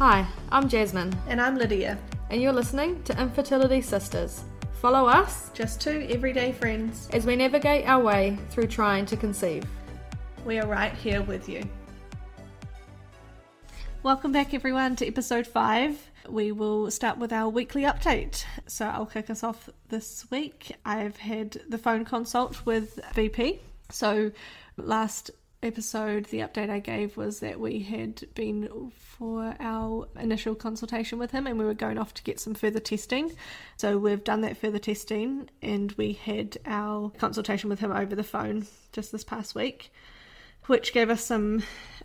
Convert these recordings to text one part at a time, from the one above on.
Hi, I'm Jasmine, And I'm Lydia, and you're listening to Infertility Sisters. Follow us just two everyday friends. as we navigate our way through trying to conceive. We are right here with you. Welcome back, everyone, to episode five. We will start with our weekly update. So, I'll kick us off this week. I've had the phone consult with VP. So, last episode, the update I gave was that we had been for our initial consultation with him and we were going off to get some further testing. So, we've done that further testing and we had our consultation with him over the phone just this past week which gave us some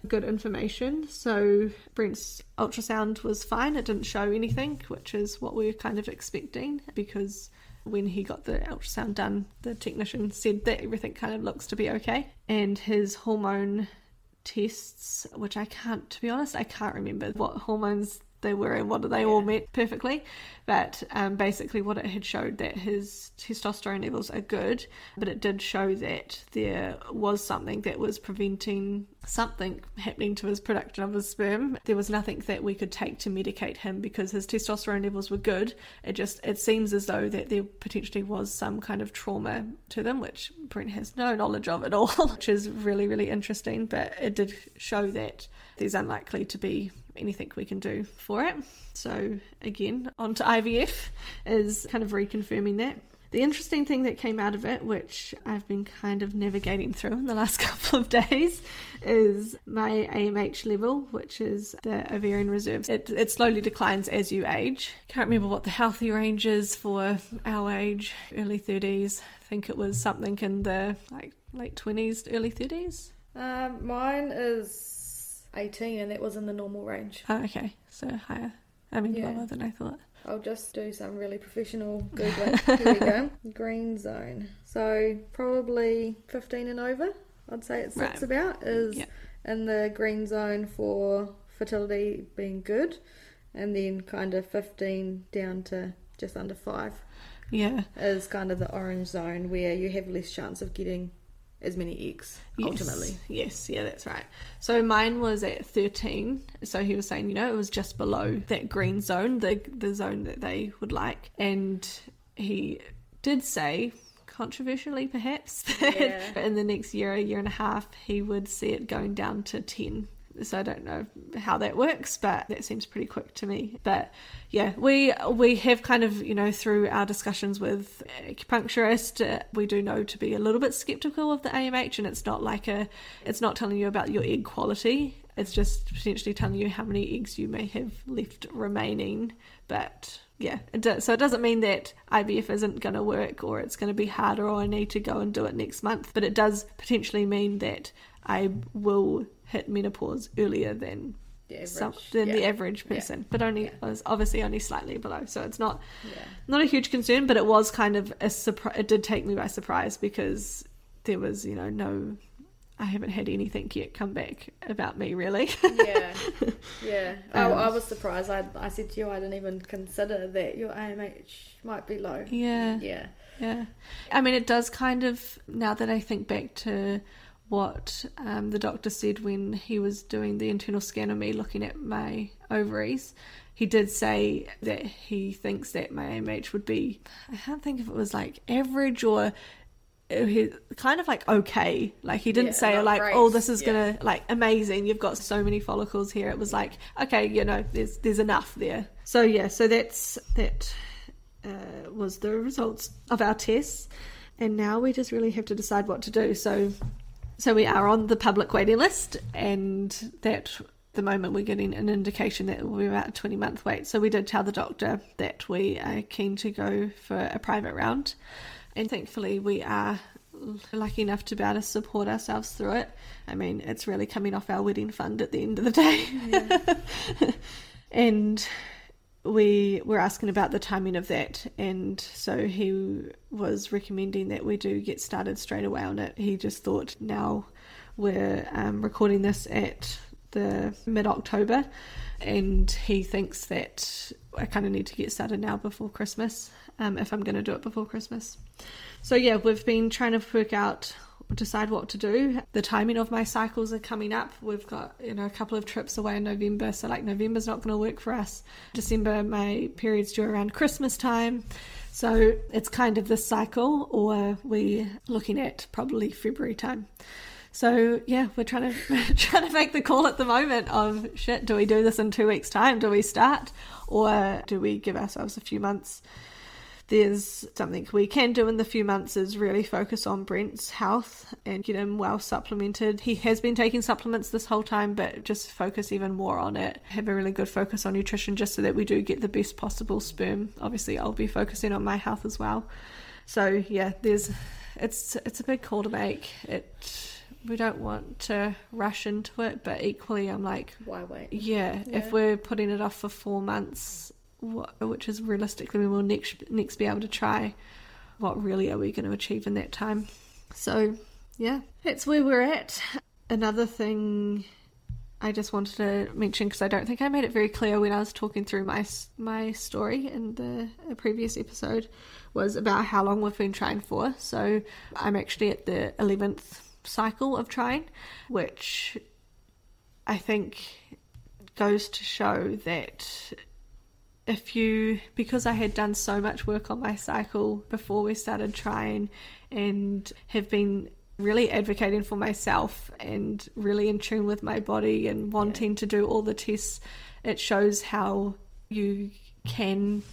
good information. So Brent's ultrasound was fine, it didn't show anything, which is what we were kind of expecting because when he got the ultrasound done, the technician said that everything kind of looks to be okay. And his hormone tests, which I can't, to be honest, I can't remember what hormones they were and what they all met perfectly. But um, basically, what it had showed that his testosterone levels are good, but it did show that there was something that was preventing something happening to his production of his sperm. There was nothing that we could take to medicate him because his testosterone levels were good. It just it seems as though that there potentially was some kind of trauma to them, which Brent has no knowledge of at all, which is really really interesting. But it did show that there's unlikely to be anything we can do for it. So again, on to IVF is kind of reconfirming that. The interesting thing that came out of it, which I've been kind of navigating through in the last couple of days, is my AMH level, which is the ovarian reserves. It, it slowly declines as you age. Can't remember what the healthy range is for our age, early 30s. I think it was something in the like late 20s, early 30s. Um, mine is 18, and that was in the normal range. Oh, okay, so higher. I mean, Yeah. lower than I thought. I'll just do some really professional Googling. Here we go. Green zone. So probably 15 and over, I'd say it sits Right. about, is Yeah. in the green zone for fertility being good, and then kind of 15 down to just under 5 Yeah. is kind of the orange zone where you have less chance of getting as many eggs Yes. ultimately. Yes, yeah, that's right. So mine was at 13. So he was saying, you know, it was just below that green zone, the the zone that they would like. And he did say, controversially perhaps, that Yeah. in the next year, a year and a half, he would see it going down to 10. So I don't know how that works, but that seems pretty quick to me. But yeah, we we have kind of you know through our discussions with acupuncturist, uh, we do know to be a little bit skeptical of the AMH, and it's not like a, it's not telling you about your egg quality. It's just potentially telling you how many eggs you may have left remaining. But yeah, it does, so it doesn't mean that IVF isn't going to work or it's going to be harder or I need to go and do it next month. But it does potentially mean that I will hit menopause earlier than The average. some, than the average person, but only Yeah. was obviously only slightly below. So it's not Yeah. not a huge concern, but it was kind of a surprise. It did take me by surprise because there was you know no. I haven't had anything yet come back about me really. yeah, yeah. I, Um, I was surprised. I, I said to you, I didn't even consider that your AMH might be low. yeah, Yeah, yeah. I mean, it does kind of now that I think back to what um, the doctor said when he was doing the internal scan of me, looking at my ovaries. He did say that he thinks that my AMH would be. I can't think if it was like average or. uh, He kind of like okay, like he didn't Yeah, say like, great. oh, this is Yeah. gonna like amazing. You've got so many follicles here. It was like, okay, you know, there's there's enough there. So yeah, so that's that uh, was the results of our tests, and now we just really have to decide what to do. So, so we are on the public waiting list, and that the moment we're getting an indication that we're about a 20 month wait. So we did tell the doctor that we are keen to go for a private round, and thankfully we are lucky enough to be able to support ourselves through it. I mean, it's really coming off our wedding fund at the end of the day. and we were asking about the timing of that, and so he was recommending that we do get started straight away on it. He just thought now we're um, recording this at the mid October, and he thinks that I kind of need to get started now before Christmas um, if I'm going to do it before Christmas. So yeah, we've been trying to work out decide what to do. The timing of my cycles are coming up. We've got you know a couple of trips away in November, so like November's not going to work for us. December, my period's due around Christmas time. So it's kind of this cycle, or we're looking at probably February time. So yeah, we're trying to trying to make the call at the moment of shit. Do we do this in two weeks' time? Do we start, or do we give ourselves a few months? There's something we can do in the few months is really focus on Brent's health and get him well supplemented. He has been taking supplements this whole time, but just focus even more on it. Have a really good focus on nutrition just so that we do get the best possible sperm. Obviously, I'll be focusing on my health as well. So yeah, there's it's it's a big call to make. It we don't want to rush into it, but equally, I'm like, why wait? Yeah, Yeah. if we're putting it off for four months, what, which is realistically we will next next be able to try, what really are we going to achieve in that time? So, yeah, that's where we're at. Another thing I just wanted to mention because I don't think I made it very clear when I was talking through my my story in the previous episode was about how long we've been trying for. So I'm actually at the eleventh cycle of trying, which I think goes to show that if you because I had done so much work on my cycle before we started trying and have been really advocating for myself and really in tune with my body and wanting to do all the tests it shows how you can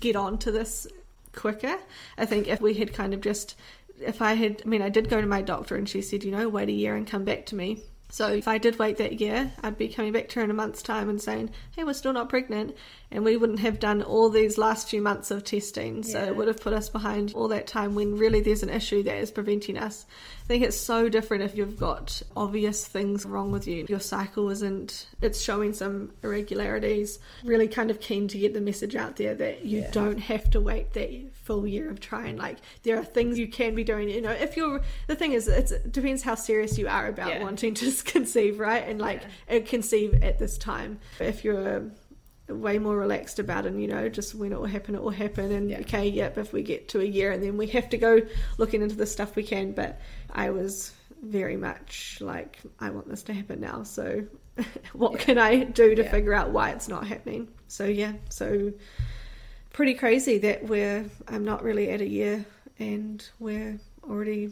get onto this quicker. I think if we had kind of just if i had i mean i did go to my doctor and she said you know wait a year and come back to me. So if I did wait that year, I'd be coming back to her in a month's time and saying, "Hey, we're still not pregnant," and we wouldn't have done all these last few months of testing. So Yeah. it would have put us behind all that time when really there's an issue that is preventing us. I think it's so different if you've got obvious things wrong with you. Your cycle isn't; it's showing some irregularities. Really, kind of keen to get the message out there that you Yeah. don't have to wait that full year of trying. Like there are things you can be doing. You know, if you're the thing is, it's, it depends how serious you are about Yeah. wanting to conceive, right? And like and conceive at this time. If you're way more relaxed about it, and, you know, just when it will happen, it will happen. And Yeah. okay, yep, if we get to a year and then we have to go looking into the stuff we can. But I was very much like, I want this to happen now. So what Yeah. can I do to Yeah. figure out why it's not happening? So yeah, so pretty crazy that we're I'm not really at a year and we're already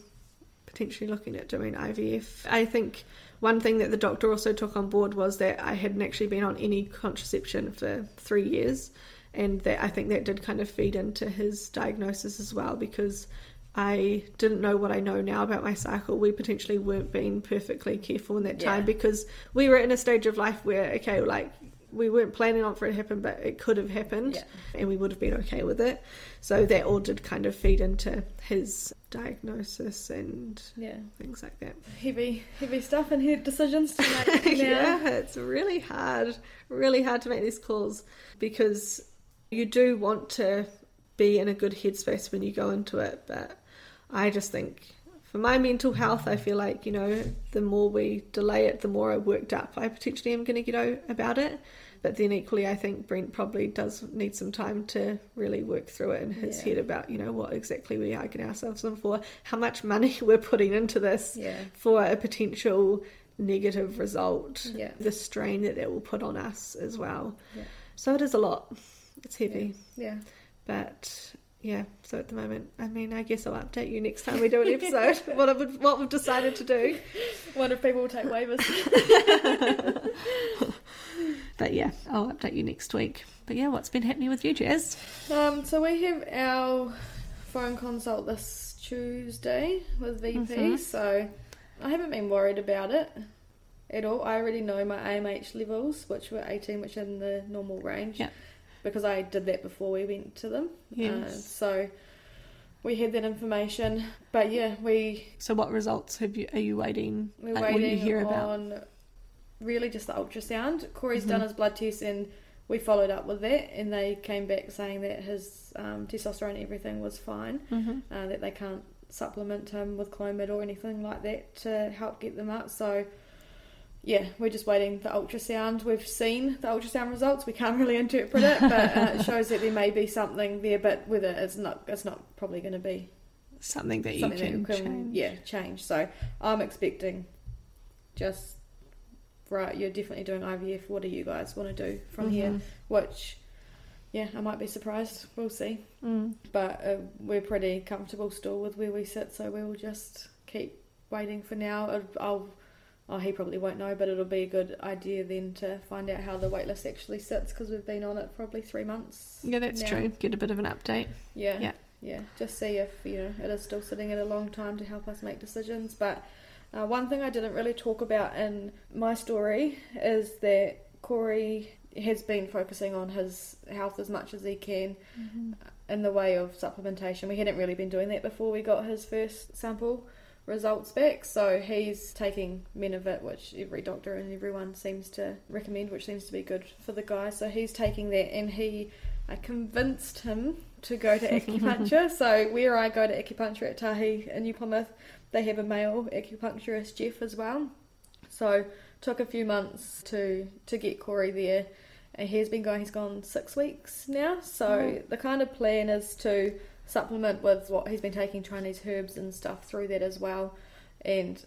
potentially looking at doing IVF. I think one thing that the doctor also took on board was that I hadn't actually been on any contraception for three years, and that I think that did kind of feed into his diagnosis as well because I didn't know what I know now about my cycle. We potentially weren't being perfectly careful in that time Yeah. because we were in a stage of life where okay, like we weren't planning on for it to happen, but it could have happened, Yeah. and we would have been okay with it. So that all did kind of feed into his diagnosis and Yeah, things like that. heavy, heavy stuff and heavy decisions to make now. yeah, it's really hard, really hard to make these calls because you do want to be in a good headspace when you go into it. But I just think for my mental health, I feel like, you know, the more we delay it, the more I worked up I potentially am going to get out about it. But then equally, I think Brent probably does need some time to really work through it in his Yeah. head about, you know, what exactly we are getting ourselves in for, how much money we're putting into this Yeah, for a potential negative result, Yeah. the strain that that will put on us as well. So it is a lot. It's heavy, yeah. but yeah. So at the moment, I mean, I guess I'll update you next time we do an episode. what I would, what we've decided to do. Wonder if people will take waivers. But yeah, I'll update you next week. But yeah, what's been happening with you, Jazz? Um, so we have our phone consult this Tuesday with VP. Mhm. So I haven't been worried about it at all. I already know my AMH levels, which were 18, which are in the normal range. Yep. Because I did that before we went to them. Uh, so we had that information. But yeah, we So what results have you? Are you waiting? we're like, you waiting hear about? really just the ultrasound. Corey's Mhm. done his blood test and we followed up with that, and they came back saying that his um, testosterone and everything was fine, hmm uh, that they can't supplement him with Clomid or anything like that to help get them up. So, yeah, we're just waiting for ultrasound. We've seen the ultrasound results. We can't really interpret it, but uh, it shows that there may be something there. But whether it's not, it's not probably going to be something that you can, that can change. yeah change. So I'm expecting just right. You're definitely doing IVF. What do you guys want to do from here? Mhm. Which yeah, I might be surprised. We'll see. Mm. But uh, we're pretty comfortable still with where we sit, so we'll just keep waiting for now. I'll- I'll Oh, he probably won't know, but it'll be a good idea then to find out how the waitlist actually sits because we've been on it probably three months. Yeah, that's now. true. Get a bit of an update. Yeah, Yeah. yeah, Just see if you know it is still sitting at a long time to help us make decisions. But uh, one thing I didn't really talk about in my story is that Corey has been focusing on his health as much as he can in the way of supplementation. We hadn't really been doing that before we got his first sample results back. So he's taking Menevit, which every doctor and everyone seems to recommend, which seems to be good for the guy. So he's taking that, and he, I convinced him to go to acupuncture. so where I go to acupuncture at Tahi in New Plymouth, they have a male acupuncturist, Jeff, as well. So took a few months to to get Corey there. And he's been going. He's gone six weeks now. So Oh. the kind of plan is to supplement with what he's been taking Chinese herbs and stuff through that as well. And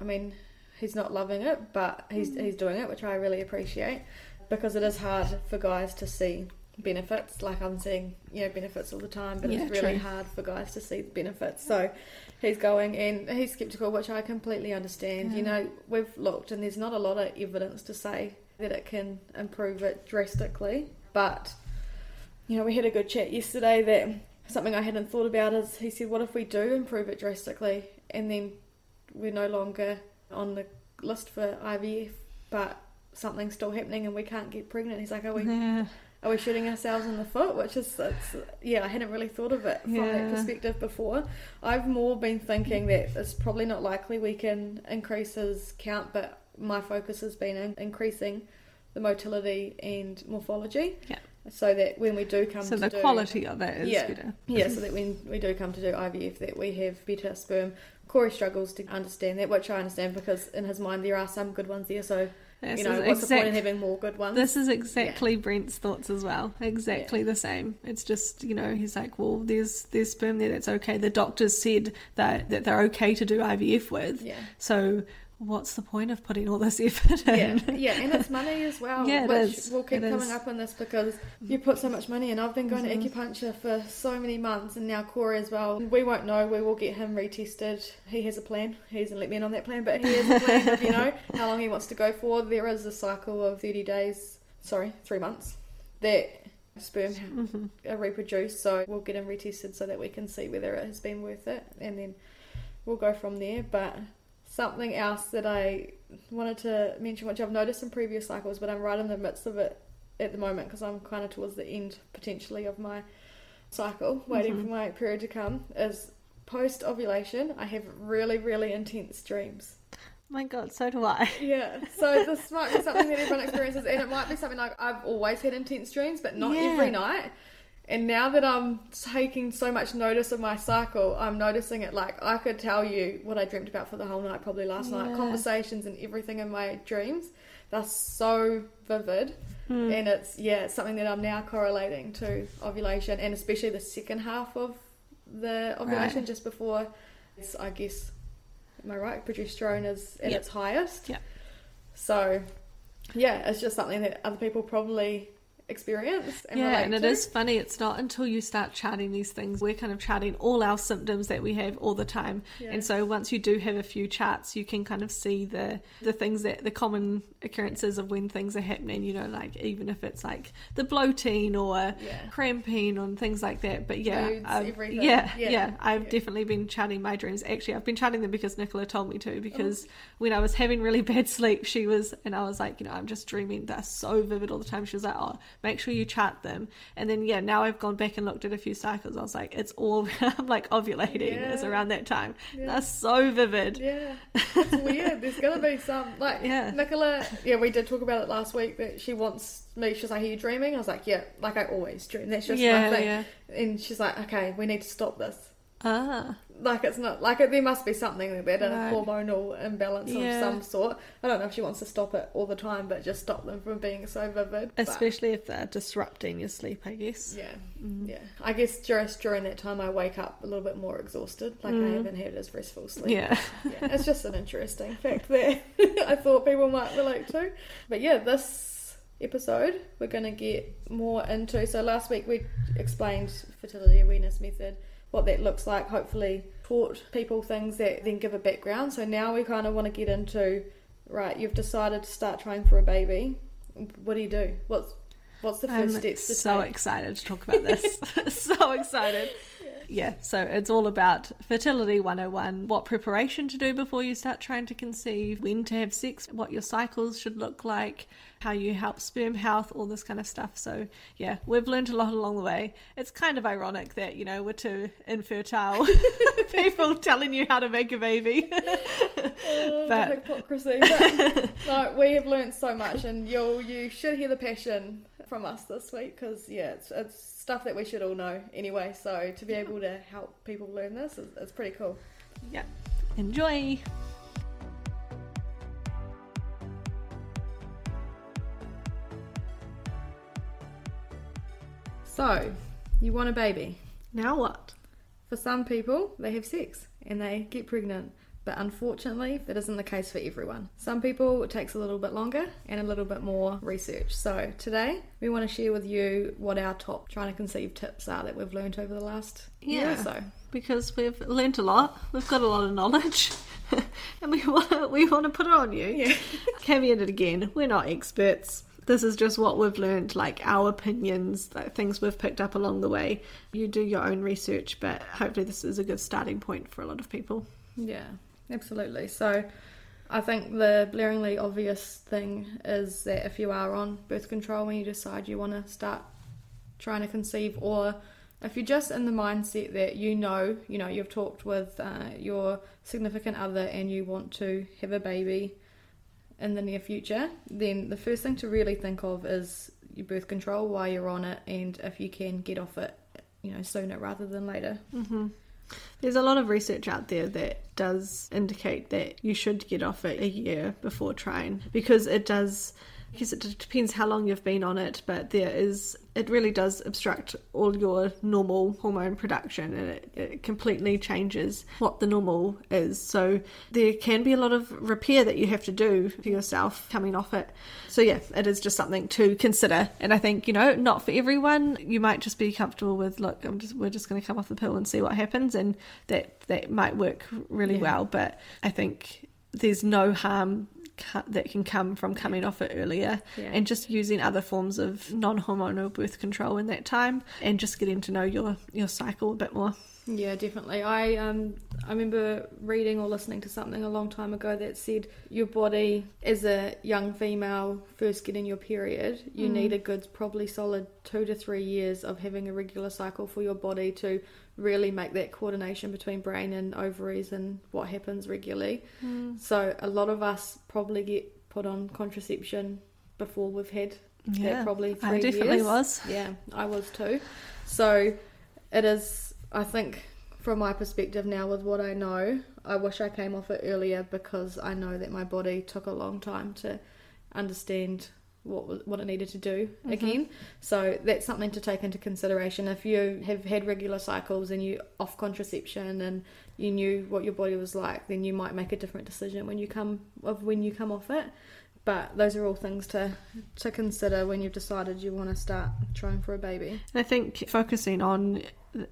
I mean, he's not loving it, but he's Mm. he's doing it, which I really appreciate because it is hard for guys to see benefits. Like I'm seeing, you know, benefits all the time, but Yeah, it's really true. hard for guys to see the benefits. So he's going and he's skeptical, which I completely understand. You know, we've looked and there's not a lot of evidence to say that it can improve it drastically, but you know, we had a good chat yesterday that something I hadn't thought about is he said, What if we do improve it drastically and then we're no longer on the list for IVF, but something's still happening and we can't get pregnant? He's like, Are we Yeah. are we shooting ourselves in the foot? Which is, it's, yeah, I hadn't really thought of it from Yeah. that perspective before. I've more been thinking that it's probably not likely we can increase his count, but my focus has been in increasing the motility and morphology. Yeah. So that when we do come So to the do, quality of it is Yeah. better. yeah, so that when we do come to do IVF, that we have better sperm. Corey struggles to understand that, which I understand because in his mind there are some good ones there. So This you know, what's the point in having more good ones? This is exactly Brent's thoughts as well. Exactly the same. It's just you know he's like, well, there's there's sperm there that's okay. The doctors said that that they're okay to do IVF with. yeah. So what's the point of putting all this effort in? Yeah, yeah, and it's money as well, Yeah, it which is. will keep It coming is. up on this because you put so much money in. I've been going Mhm. to acupuncture for so many months, and now Corey as well. We won't know. We will get him retested. He has a plan. He hasn't let me in on that plan, but he has a plan of you know how long he wants to go for. There is a cycle of thirty days. Sorry, three months. That sperm Mhm. are reproduced, so we'll get him retested so that we can see whether it has been worth it, and then we'll go from there. But something else that I wanted to mention, which I've noticed in previous cycles, but I'm right in the midst of it at the moment because I'm kind of towards the end potentially of my cycle, waiting Mhm. for my period to come, is post ovulation. I have really, really intense dreams. My God, so do I. Yeah, so this might be something that everyone experiences, and it might be something like I've always had intense dreams, but not Yeah. every night. And now that I'm taking so much notice of my cycle, I'm noticing it like I could tell you what I dreamt about for the whole night, probably last night, conversations and everything in my dreams. They're so vivid, Hmm. and it's yeah, it's something that I'm now correlating to ovulation, and especially the second half of the ovulation, Right. just before. It's, I guess, am I right? Progesterone is at Yep. its highest. Yep. So, yeah, it's just something that other people probably experience and yeah, and it to. is funny. It's not until you start charting these things, we're kind of charting all our symptoms that we have all the time. Yeah. And so once you do have a few charts, you can kind of see the the things that the common occurrences of when things are happening. You know, like even if it's like the bloating or Yeah. cramping and things like that. But yeah, I've- yeah, Yeah. yeah, I've definitely been charting my dreams. Actually, I've been charting them because Nicola told me to. Oh. Because when I was having really bad sleep, she was, and I was like, you know, I'm just dreaming. They're so vivid all the time. She was like, oh, make sure you chart them. And then yeah, now I've gone back and looked at a few cycles. I was like, it's all I'm like ovulating. It's Yeah. around that time. Yeah. They're so vivid. Yeah, it's weird. There's gonna be some like Yeah. Nicola. Yeah, we did talk about it last week that she wants me. She's like, "Are you dreaming?" I was like, "Yeah, like I always dream. That's just yeah, my thing." yeah. And she's like, "Okay, we need to stop this." Ah, like it's not like it, there must be something there, a Right. hormonal imbalance Yeah. of some sort. I don't know if she wants to stop it all the time, but just stop them from being so vivid. but- Especially if they're disrupting your sleep, I guess. yeah, Mm. yeah. I guess just during that time, I wake up a little bit more exhausted. Like I Mm. haven't had as restful sleep. Yeah. yeah, it's just an interesting fact there. I thought people might relate to. But yeah, this episode we're going to get more into. So last week we explained fertility awareness method, what that looks like. Hopefully, taught people things that then give a background. So now we kind of want to get into right. You've decided to start trying for a baby. What do you do? What's what's the 1st I'm steps to so take? excited to talk about this. so excited. Yeah, so it's all about fertility 101, what preparation to do before you start trying to conceive, when to have sex, what your cycles should look like, how you help sperm health, all this kind of stuff. So, yeah, we've learned a lot along the way. It's kind of ironic that, you know, we're two infertile people telling you how to make a baby. Oh, But- hypocrisy. But, no, we have learned so much, and you you should hear the passion from us this week because yeah, it's it's stuff that we should all know anyway. So to be able to help people learn this is, is pretty cool. yeah, enjoy. So you want a baby. Now what? For some people, they have sex and they get pregnant. But unfortunately, that isn't the case for everyone. Some people it takes a little bit longer and a little bit more research. So today, we want to share with you what our top trying to conceive tips are that we've learned over the last year or Yeah. so. because we've learnt a lot. We've got a lot of knowledge, and we want to, we want to put it on you. Yeah. Caveat it again: we're not experts. This is just what we've learned, like our opinions, like things we've picked up along the way. You do your own research, but hopefully this is a good starting point for a lot of people. Yeah, absolutely. So I think the blaringly obvious thing is that if you are on birth control when you decide you want to start trying to conceive, or if you're just in the mindset that you know, you know, you've talked with uh, your significant other and you want to have a baby in the near future, then the first thing to really think of is your birth control while you're on it, and if you can get off it, you know, sooner rather than later. hmm There's a lot of research out there that does indicate that you should get off it a year before trying because it does. Guess it depends how long you've been on it, but there is it really does obstruct all your normal hormone production and it, it completely changes what the normal is. So there can be a lot of repair that you have to do for yourself coming off it. So yeah, it is just something to consider. And I think you know, not for everyone. You might just be comfortable with look, I'm just we're just going to come off the pill and see what happens, and that that might work really Yeah. well. But I think there's no harm that can come from coming off it earlier Yeah. and just using other forms of non-hormonal birth control in that time and just getting to know your your cycle a bit more Yeah, definitely. I um I remember reading or listening to something a long time ago that said your body as a young female first getting your period, you Mm. need a good probably solid 2 to 3 years of having a regular cycle for your body to really make that coordination between brain and ovaries and what happens regularly. So a lot of us probably get put on contraception before we've had yeah that probably three I definitely years. was Yeah, I was too. So it is, I think, from my perspective now, with what I know, I wish I came off it earlier because I know that my body took a long time to understand what what it needed to do Mhm. again. So that's something to take into consideration. If you have had regular cycles and you off contraception and you knew what your body was like, then you might make a different decision when you come of when you come off it. But those are all things to to consider when you've decided you want to start trying for a baby. And I think focusing on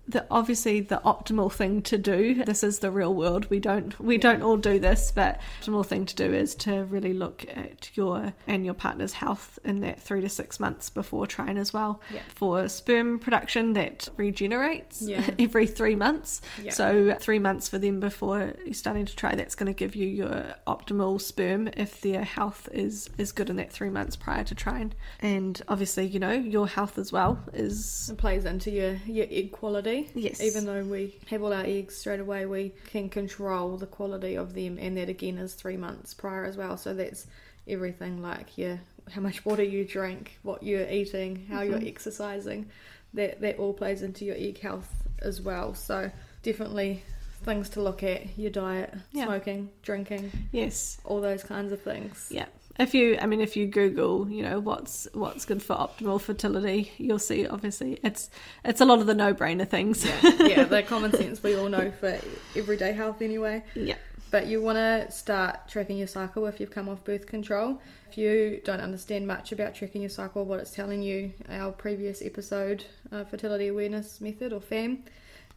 the obviously the optimal thing to do. This is the real world. We don't we don't all do this, but the optimal thing to do is to really look at your and your partner's health in that three to six months before trying as well. Yeah. For sperm production that regenerates Yeah. every three months. Yeah. So three months for them before you're starting to try. That's going to give you your optimal sperm if their health is is good in that three months prior to trying. And obviously, you know, your health as well is It plays into your, your egg quality. Yes. Even though we have all our eggs straight away, we can control the quality of them, and that again is three months prior as well. So that's everything like your how much water you drink, what you're eating, how you're Mhm. exercising. That that all plays into your egg health as well. So definitely things to look at your diet, Yeah. smoking, drinking, Yes. all those kinds of things. Yeah. If you, I mean, if you Google, you know, what's what's good for optimal fertility, you'll see. Obviously, it's it's a lot of the no-brainer things. yeah, the common sense we all know for everyday health anyway. yeah. But you want to start tracking your cycle if you've come off birth control. If you don't understand much about tracking your cycle, what it's telling you, our previous episode, uh, Fertility Awareness Method or FAM,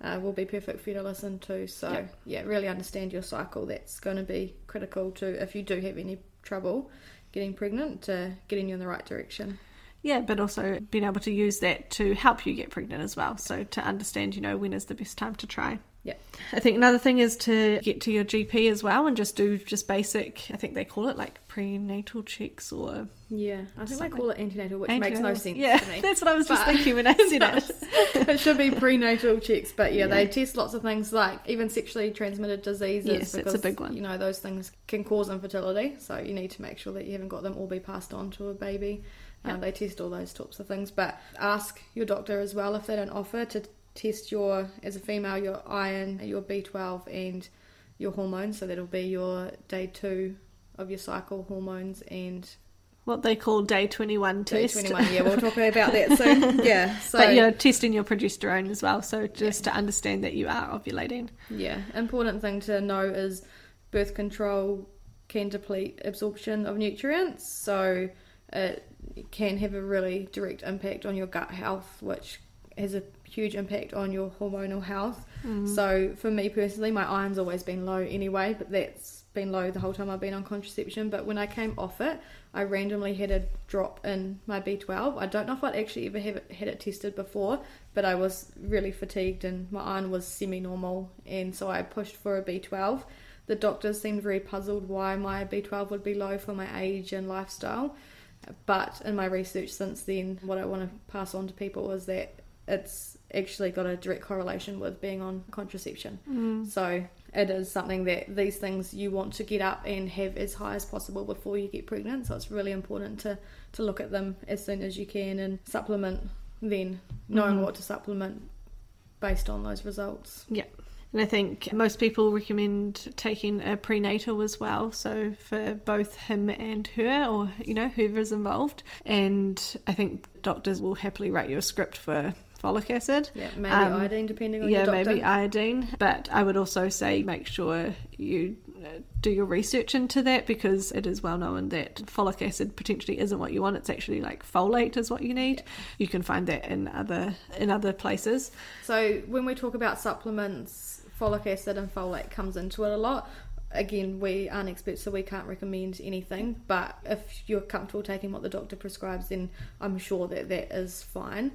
uh, will be perfect for you to listen to. So, Yeah. yeah, really understand your cycle. That's going to be critical to if you do have any trouble getting pregnant, to getting you in the right direction. Yeah, but also being able to use that to help you get pregnant as well. So to understand, you know, when is the best time to try. Yeah. I think another thing is to get to your GP as well and just do just basic, I think they call it like prenatal checks or Yeah, I think Something. they call it antenatal, which makes no sense Yeah, to me. that's what I was just thinking when I said it. it should be prenatal checks, but yeah, they test lots of things like even sexually transmitted diseases. Yes, that's a big one. You know, those things can cause infertility, so you need to make sure that you haven't got them all be passed on to a baby. Yeah. Um, they test all those types of things, but ask your doctor as well if they don't offer to test your, as a female, your iron, your B12, and your hormones. So that'll be your day two of your cycle hormones and What they call day 21 day test. 21. Yeah, we'll talk about that soon. Yeah, so but you're testing your progesterone as well, so just to understand that you are ovulating. Yeah, important thing to know is birth control can deplete absorption of nutrients, so it can have a really direct impact on your gut health, which has a huge impact on your hormonal health. Mm. So for me personally, my iron's always been low anyway, but that's been low the whole time I've been on contraception. But when I came off it, I randomly had a drop in my B12. I don't know if I'd actually ever have it, had it tested before, but I was really fatigued and my iron was semi-normal, and so I pushed for a B12. The doctors seemed very puzzled why my B12 would be low for my age and lifestyle. But in my research since then, what I want to pass on to people is that it's actually got a direct correlation with being on contraception. Mm. So it is something that these things you want to get up and have as high as possible before you get pregnant. So it's really important to, to look at them as soon as you can and supplement then, knowing mm. what to supplement based on those results. Yeah. And I think most people recommend taking a prenatal as well, so for both him and her, or you know, whoever's involved. And I think doctors will happily write you a script for folic acid. Yeah, maybe Um, iodine depending on yeah, your doctor. maybe iodine. But I would also say make sure you uh, do your research into that because it is well known that folic acid potentially isn't what you want. It's actually like folate is what you need. You can find that in other in other places. So when we talk about supplements, folic acid and folate comes into it a lot. Again, we aren't experts, so we can't recommend anything. But if you're comfortable taking what the doctor prescribes, then I'm sure that that is fine.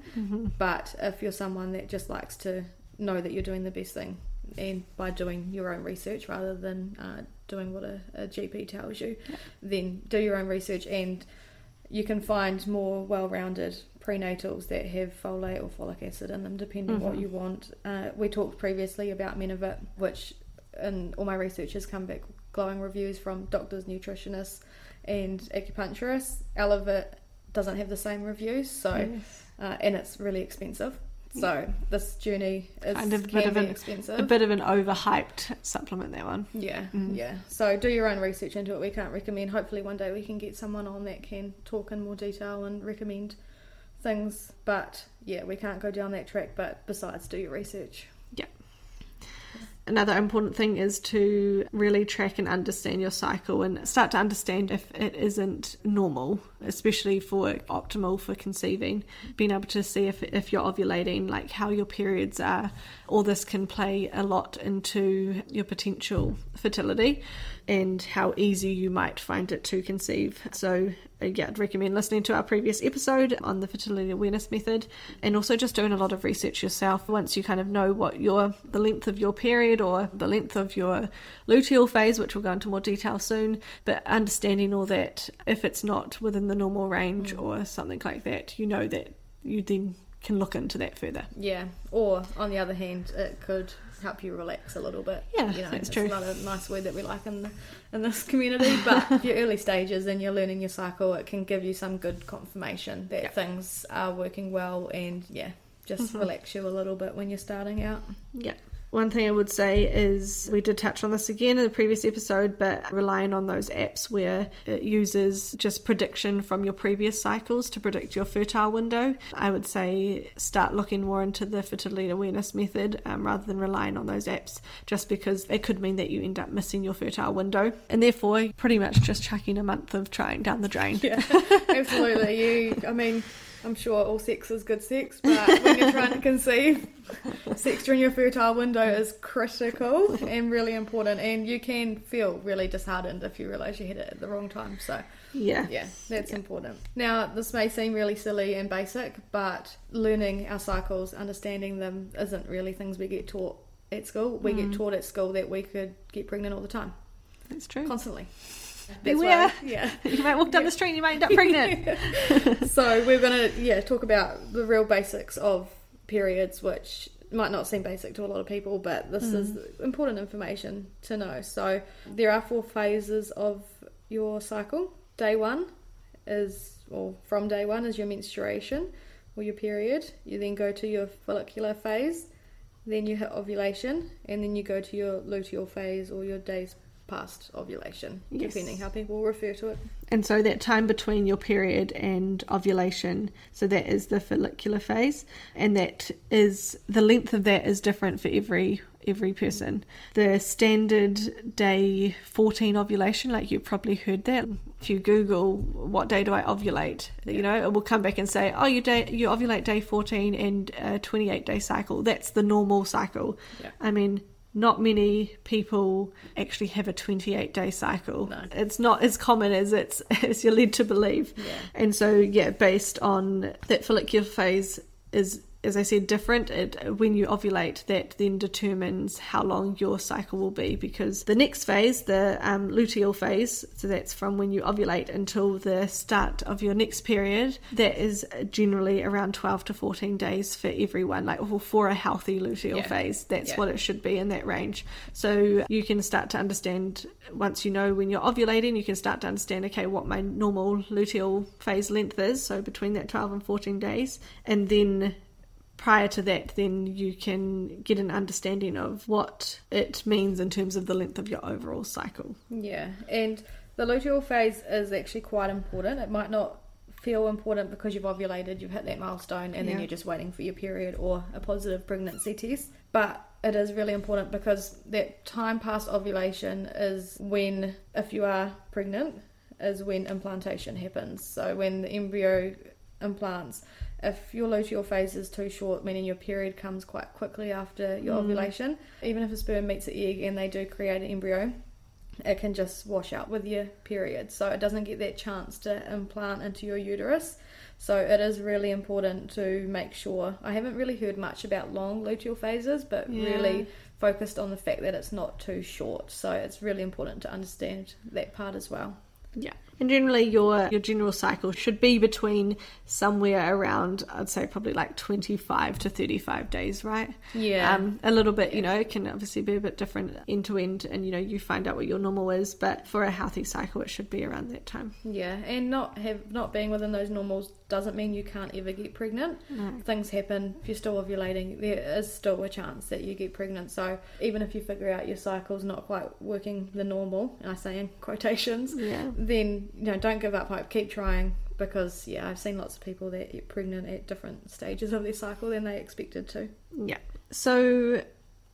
But if you're someone that just likes to know that you're doing the best thing, and by doing your own research rather than uh, doing what a, a GP tells you, then do your own research and you can find more well-rounded prenatals that have folate or folic acid in them depending what Mhm. you want uh, we talked previously about menevit which in all my research has come back glowing reviews from doctors nutritionists and acupuncturists elevit doesn't have the same reviews so Yes. uh, and it's really expensive so this journey is Kind of a bit of an- expensive a bit of an overhyped supplement that one yeah, Mm. yeah. So do your own research into it. We can't recommend. Hopefully, one day we can get someone on that can talk in more detail and recommend things. But yeah, we can't go down that track. But besides, do your research. Another important thing is to really track and understand your cycle and start to understand if it isn't normal especially for optimal for conceiving. Being able to see if, if you're ovulating like how your periods are. All this can play a lot into your potential fertility and how easy you might find it to conceive. So uh, yeah, I'd recommend listening to our previous episode on the fertility awareness method and also just doing a lot of research yourself. Once you kind of know what your the length of your period or the length of your luteal phase which we'll go into more detail soon but understanding all that if it's not within the normal range or something like that you know that you then can look into that further. Yeah. Or on the other hand, it could help you relax a little bit. Yeah, you know, that's it's true. not a nice word that we like in the, in this community. But if you're early stages and you're learning your cycle, it can give you some good confirmation that Yeah. things are working well. And yeah, just Mhm. relax you a little bit when you're starting out. yeah One thing I would say is we did touch on this again in the previous episode, but relying on those apps where it uses just prediction from your previous cycles to predict your fertile window, I would say start looking more into the fertility awareness method um, rather than relying on those apps, just because it could mean that you end up missing your fertile window and therefore pretty much just chucking a month of trying down the drain. Yeah, absolutely. You, I mean, I'm sure all sex is good sex, but when you're trying to conceive, sex during your fertile window is critical and really important. And you can feel really disheartened if you realise you hit it at the wrong time. So, Yeah. yeah, that's Yeah. important. Now, this may seem really silly and basic, but learning our cycles, understanding them, isn't really things we get taught at school. We get mm. taught at school that we could get pregnant all the time, That's true. constantly. Beware. yeah. You might walk down the street and you might end up pregnant. so we're gonna yeah talk about the real basics of periods, which might not seem basic to a lot of people, but this is mm-hmm. important information to know. So there are four phases of your cycle. Day one is, or from day one, is your menstruation or your period. You then go to your follicular phase, then you hit ovulation, and then you go to your luteal phase or your days past ovulation, Yes. depending how people refer to it. And so that time between your period and ovulation, so that is the follicular phase, and that is the length of that is different for every every person. The standard day 14 ovulation, like you've probably heard that. If you Google what day do I ovulate, you know, it will come back and say, oh, you day you ovulate day 14 and a 28 day cycle. That's the normal cycle. Yeah. I mean, not many people actually have a 28 day cycle. No. It's not as common as it's as you're led to believe. Yeah. And so, yeah, based on that follicular phase is, as I said, different. It, when you ovulate, that then determines how long your cycle will be because the next phase, the um, luteal phase, so that's from when you ovulate until the start of your next period, that is generally around 12 to 14 days for everyone, like well, for a healthy luteal Yeah. phase. That's Yeah. what it should be in that range. So you can start to understand once you know when you're ovulating, you can start to understand okay what my normal luteal phase length is. So between that 12 and 14 days, and then prior to that, then you can get an understanding of what it means in terms of the length of your overall cycle. Yeah, and the luteal phase is actually quite important. It might not feel important because you've ovulated, you've hit that milestone, and Yeah. then you're just waiting for your period or a positive pregnancy test. But it is really important because that time past ovulation is when, if you are pregnant, is when implantation happens. So when the embryo implants, if your luteal phase is too short, meaning your period comes quite quickly after your mm. ovulation, even if a sperm meets an egg and they do create an embryo, it can just wash out with your period. So it doesn't get that chance to implant into your uterus. So it is really important to make sure. I haven't really heard much about long luteal phases, but Yeah. really focused on the fact that it's not too short. So it's really important to understand that part as well. Yeah. And generally your your general cycle should be between somewhere around I'd say probably like 25 to 35 days, right? Yeah. Um a little bit, you know, it can obviously be a bit different end to end and you know you find out what your normal is, but for a healthy cycle it should be around that time. Yeah, and not have not being within those normals doesn't mean you can't ever get pregnant. Things happen. If you're still ovulating, there is still a chance that you get pregnant. So even if you figure out your cycle's not quite working the normal, and I say in quotations, Yeah. then you know don't give up hope. Keep trying because yeah, I've seen lots of people that get pregnant at different stages of their cycle than they expected to. Yeah. So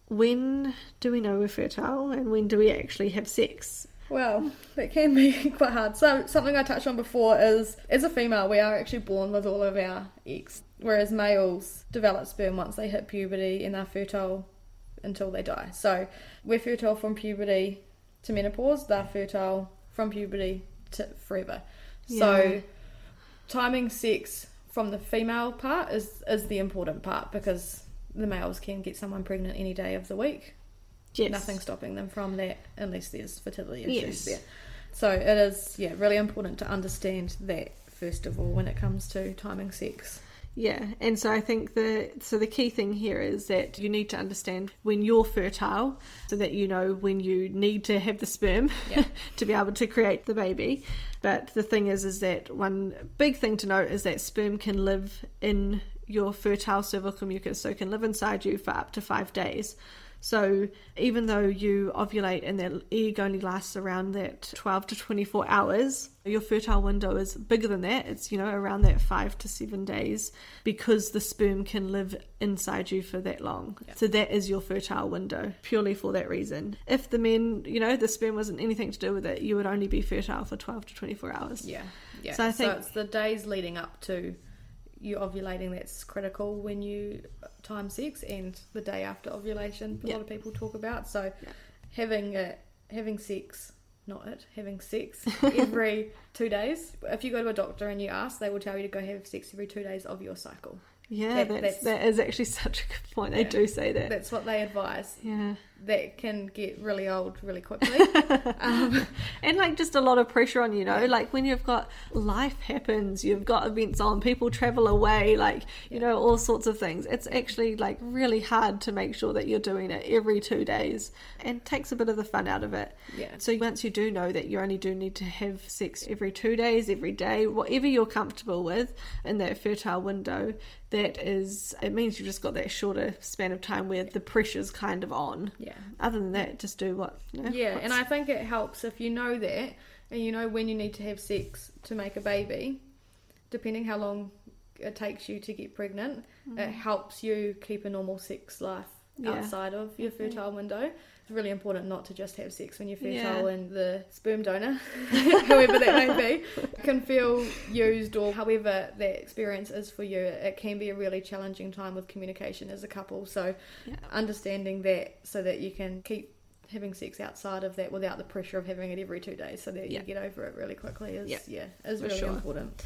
when do we know we're fertile and when do we actually have sex? Well, it can be quite hard. So something I touched on before is, as a female, we are actually born with all of our eggs, whereas males develop sperm once they hit puberty and are fertile until they die. So we're fertile from puberty to menopause. They're fertile from puberty to forever. Yeah. So timing sex from the female part is is the important part because the males can get someone pregnant any day of the week Yes. nothing stopping them from that unless there's fertility Yes. issues there. So it is, yeah, really important to understand that first of all when it comes to timing sex. Yeah, and so I think the so the key thing here is that you need to understand when you're fertile, so that you know when you need to have the sperm Yeah. to be able to create the baby. But the thing is, is that one big thing to note is that sperm can live in your fertile cervical mucus, so it can live inside you for up to five days. So even though you ovulate and that egg only lasts around that 12 to 24 hours, your fertile window is bigger than that. It's, you know, around that five to seven days because the sperm can live inside you for that long. So that is your fertile window purely for that reason. If the men, you know, the sperm wasn't anything to do with it, you would only be fertile for 12 to 24 hours. Yeah, yeah. So I think- it's the days leading up to you ovulating that's critical when you uh, time sex, and the day after ovulation. A Yeah. lot of people talk about. So Yeah. having it, having sex, not it, having sex every two days. If you go to a doctor and you ask, they will tell you to go have sex every two days of your cycle. Yeah, That- that's, that's- that is actually such a good point. They Yeah. do say that. That's what they advise. yeah. That can get really old really quickly. um, And like just a lot of pressure on you, know, Yeah. like when you've got life happens, you've got events on, people travel away, like, you know, all sorts of things. It's actually like really hard to make sure that you're doing it every two days and takes a bit of the fun out of it. yeah. So once you do know that you only do need to have sex every two days, every day, whatever you're comfortable with in that fertile window, that is, it means you've just got that shorter span of time where the pressure's kind of on. Yeah. Other than that, just do what, you know, Yeah, and I think it helps if you know that and you know when you need to have sex to make a baby, depending how long it takes you to get pregnant, it mm-hmm. helps you keep a normal sex life Yeah. outside of your fertile window. It's really important not to just have sex when you're fertile Yeah. and the sperm donor, whoever that may be, can feel used or however that experience is for you. It can be a really challenging time with communication as a couple. So Yeah. understanding that so that you can keep having sex outside of that without the pressure of having it every two days so that Yeah. you get over it really quickly is Yeah, yeah, is for really sure. important.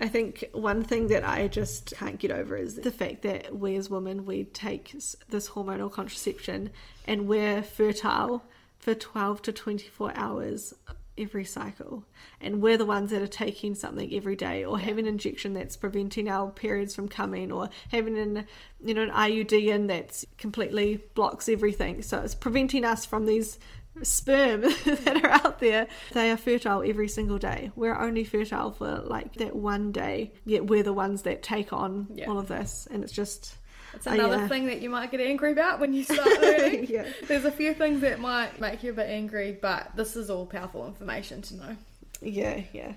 I think one thing that I just can't get over is the fact that we as women we take this hormonal contraception and we're fertile for 12 to 24 hours every cycle. And we're the ones that are taking something every day or having an injection that's preventing our periods from coming or having an you know an IUD in that's completely blocks everything. So it's preventing us from these sperm that are out there they are fertile every single day we're only fertile for like that one day yet we're the ones that take on Yeah. all of this and it's just It's Oh, another yeah. thing that you might get angry about when you start learning. yeah There's a few things that might make you a bit angry, but this is all powerful information to know. yeah yeah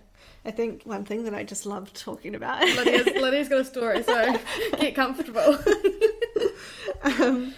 i think one thing that i just love talking about Lydia's, Lydia's got a story, so get comfortable. Um,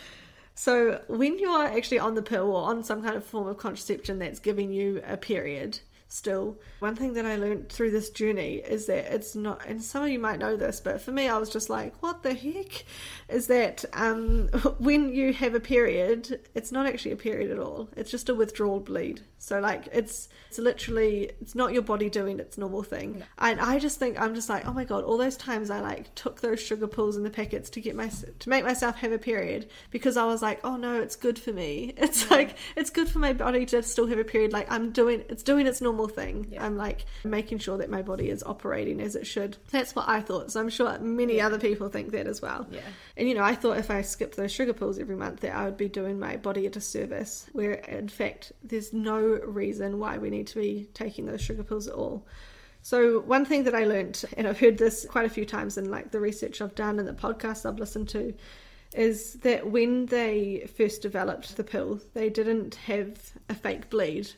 so when you're actually on the pill or on some kind of form of contraception that's giving you a period still. One thing that i learned through this journey is that it's not and some of you might know this but for me i was just like what the heck? Is that um, when you have a period it's not actually a period at all. It's just a withdrawal bleed. So like it's it's literally it's not your body doing its normal thing. No. and i just think i'm just like oh my god all those times i like took those sugar pills in the packets to get my to make myself have a period because i was like oh no it's good for me. It's like it's good for my body to still have a period. Like i'm doing it's doing its normal thing Yeah. i'm like making sure that my body is operating as it should that's what i thought so i'm sure many Yeah. other people think that as well yeah. and you know, I thought if I skipped those sugar pills every month that I would be doing my body a disservice. Where in fact, there's no reason why we need to be taking those sugar pills at all. So one thing that I learned, and I've heard this quite a few times in like the research I've done and the podcasts I've listened to, is that when they first developed the pill, they didn't have a fake bleed.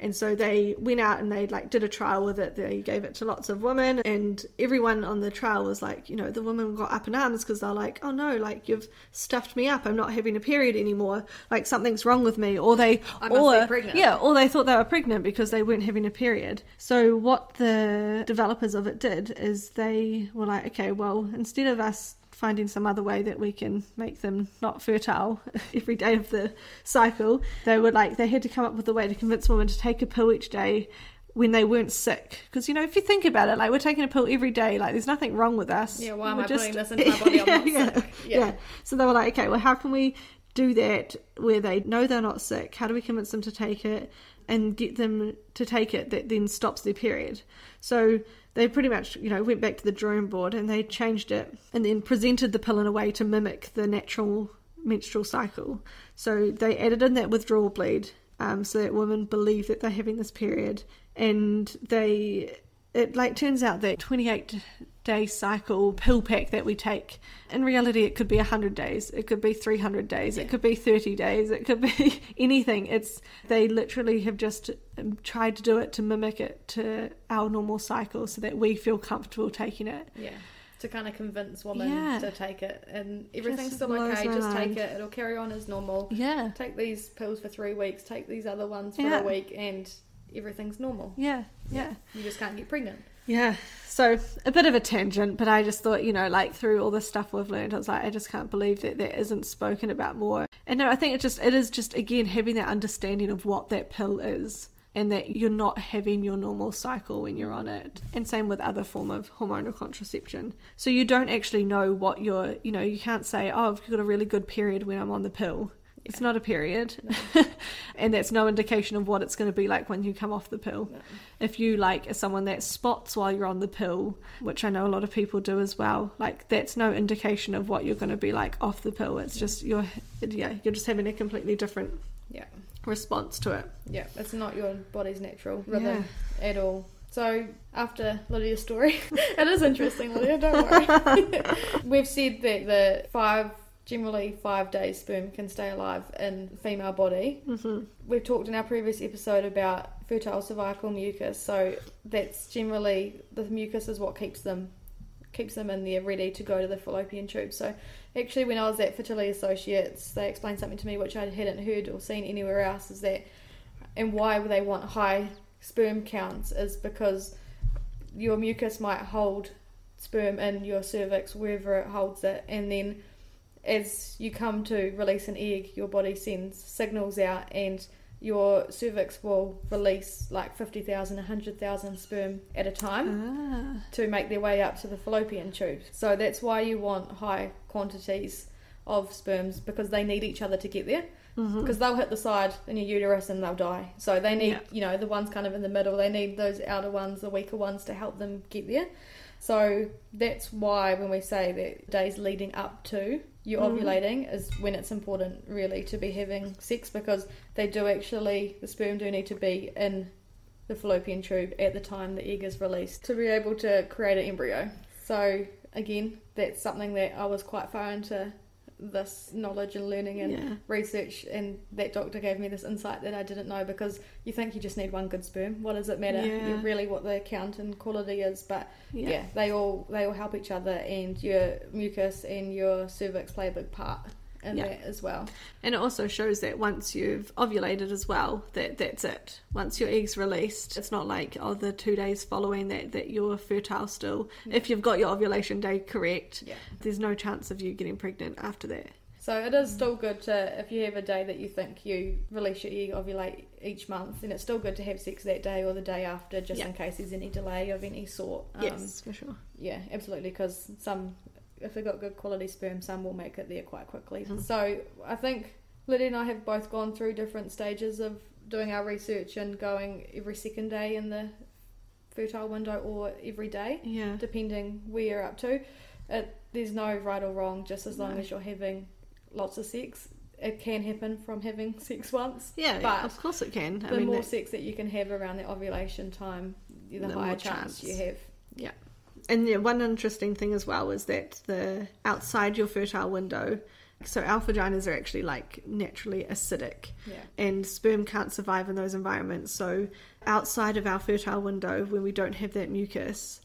And so they went out and they like did a trial with it. They gave it to lots of women, and everyone on the trial was like, you know, the women got up in arms because they're like, oh no, like you've stuffed me up. I'm not having a period anymore. Like something's wrong with me. Or they, or yeah, or they thought they were pregnant because they weren't having a period. So what the developers of it did is they were like, okay, well, instead of us finding some other way that we can make them not fertile every day of the cycle, they were like they had to come up with a way to convince women to take a pill each day when they weren't sick. Because you know, if you think about it, like we're taking a pill every day, like there's nothing wrong with us. Yeah, why am We're I putting this into my body? Yeah, sick. yeah. Yeah. So they were like, okay, well, how can we do that where they know they're not sick? How do we convince them to take it and get them to take it that then stops their period? So they pretty much, you know, went back to the drawing board and they changed it and then presented the pill in a way to mimic the natural menstrual cycle. So they added in that withdrawal bleed um, so that women believe that they're having this period and they it like turns out that 28 day cycle pill pack that we take in reality it could be 100 days it could be 300 days Yeah. it could be 30 days it could be anything it's they literally have just um, tried to do it to mimic it to our normal cycle so that we feel comfortable taking it Yeah. To kind of convince women Yeah. to take it, and everything's Just still okay. Just mind. take it; it'll carry on as normal. yeah Take these pills for three weeks. Take these other ones for Yeah. a week, and everything's normal. yeah yeah You just can't get pregnant. Yeah. So a bit of a tangent, but I just thought, you know, like through all the stuff we've learned, I was like, I just can't believe that that isn't spoken about more. And no, I think it just it is just again having that understanding of what that pill is and that you're not having your normal cycle when you're on it. And same with other form of hormonal contraception. So you don't actually know what you're you know, you can't say, Oh, I've got a really good period when I'm on the pill. It's not a period. and that's no indication of what it's going to be like when you come off the pill No. if you like are someone that spots while you're on the pill, which I know a lot of people do as well, like that's no indication of what you're going to be like off the pill. It's just you're yeah, you're just having a completely different Yeah, response to it. yeah. It's not your body's natural rhythm at all. So after Lydia's story, it is interesting, Lydia. Don't worry. We've said that the five, generally five days sperm can stay alive in female body. hmm We've talked in our previous episode about fertile cervical mucus. So that's generally the mucus is what keeps them keeps them in there ready to go to the fallopian tube. So actually when I was at Fertility Associates they explained something to me which I hadn't heard or seen anywhere else is that and why they want high sperm counts is because your mucus might hold sperm in your cervix wherever it holds it and then as you come to release an egg your body sends signals out and your cervix will release like 50,000 100,000 sperm at a time Ah, to make their way up to the fallopian tube. So that's why you want high quantities of sperms because they need each other to get there. mhm. Because they'll hit the side in your uterus and they'll die. So they need, Yeah. you know, the ones kind of in the middle, they need those outer ones, the weaker ones to help them get there. So that's why when we say that days leading up to you Mhm. ovulating is when it's important really to be having sex because they do actually, the sperm do need to be in the fallopian tube at the time the egg is released to be able to create an embryo. So again, that's something that I was quite far into this knowledge and learning and yeah. research and that doctor gave me this insight that I didn't know because you think you just need one good sperm. What does it matter? Yeah. You're really what the count and quality is, but yeah, yeah. they all they all help each other and your mucus and your cervix play a big part in Yeah. that as well. And it also shows that once you've ovulated as well, that that's it. Once your egg's released, it's not like oh the two days following that that you're fertile still. If you've got your ovulation day correct, Yeah. there's no chance of you getting pregnant after that. So it is still good to if you have a day that you think you release your egg ovulate each month, then it's still good to have sex that day or the day after, just Yeah. in case there's any delay of any sort. Um, yes, for sure. Yeah, absolutely. Because some, if they've got good quality sperm, some will make it there quite quickly. Mhm. So I think Lydia and I have both gone through different stages of doing our research and going every second day in the fertile window or every day, Yeah. depending where you're up to. It, there's no right or wrong, just as long No. as you're having lots of sex. It can happen from having sex once. Yeah, But of course it can. I The mean, more that- sex that you can have around the ovulation time, the, The higher chance chance. you have. And yeah, one interesting thing as well is that the outside your fertile window, so our vaginas are actually like naturally acidic, Yeah. and sperm can't survive in those environments. So outside of our fertile window, when we don't have that mucus,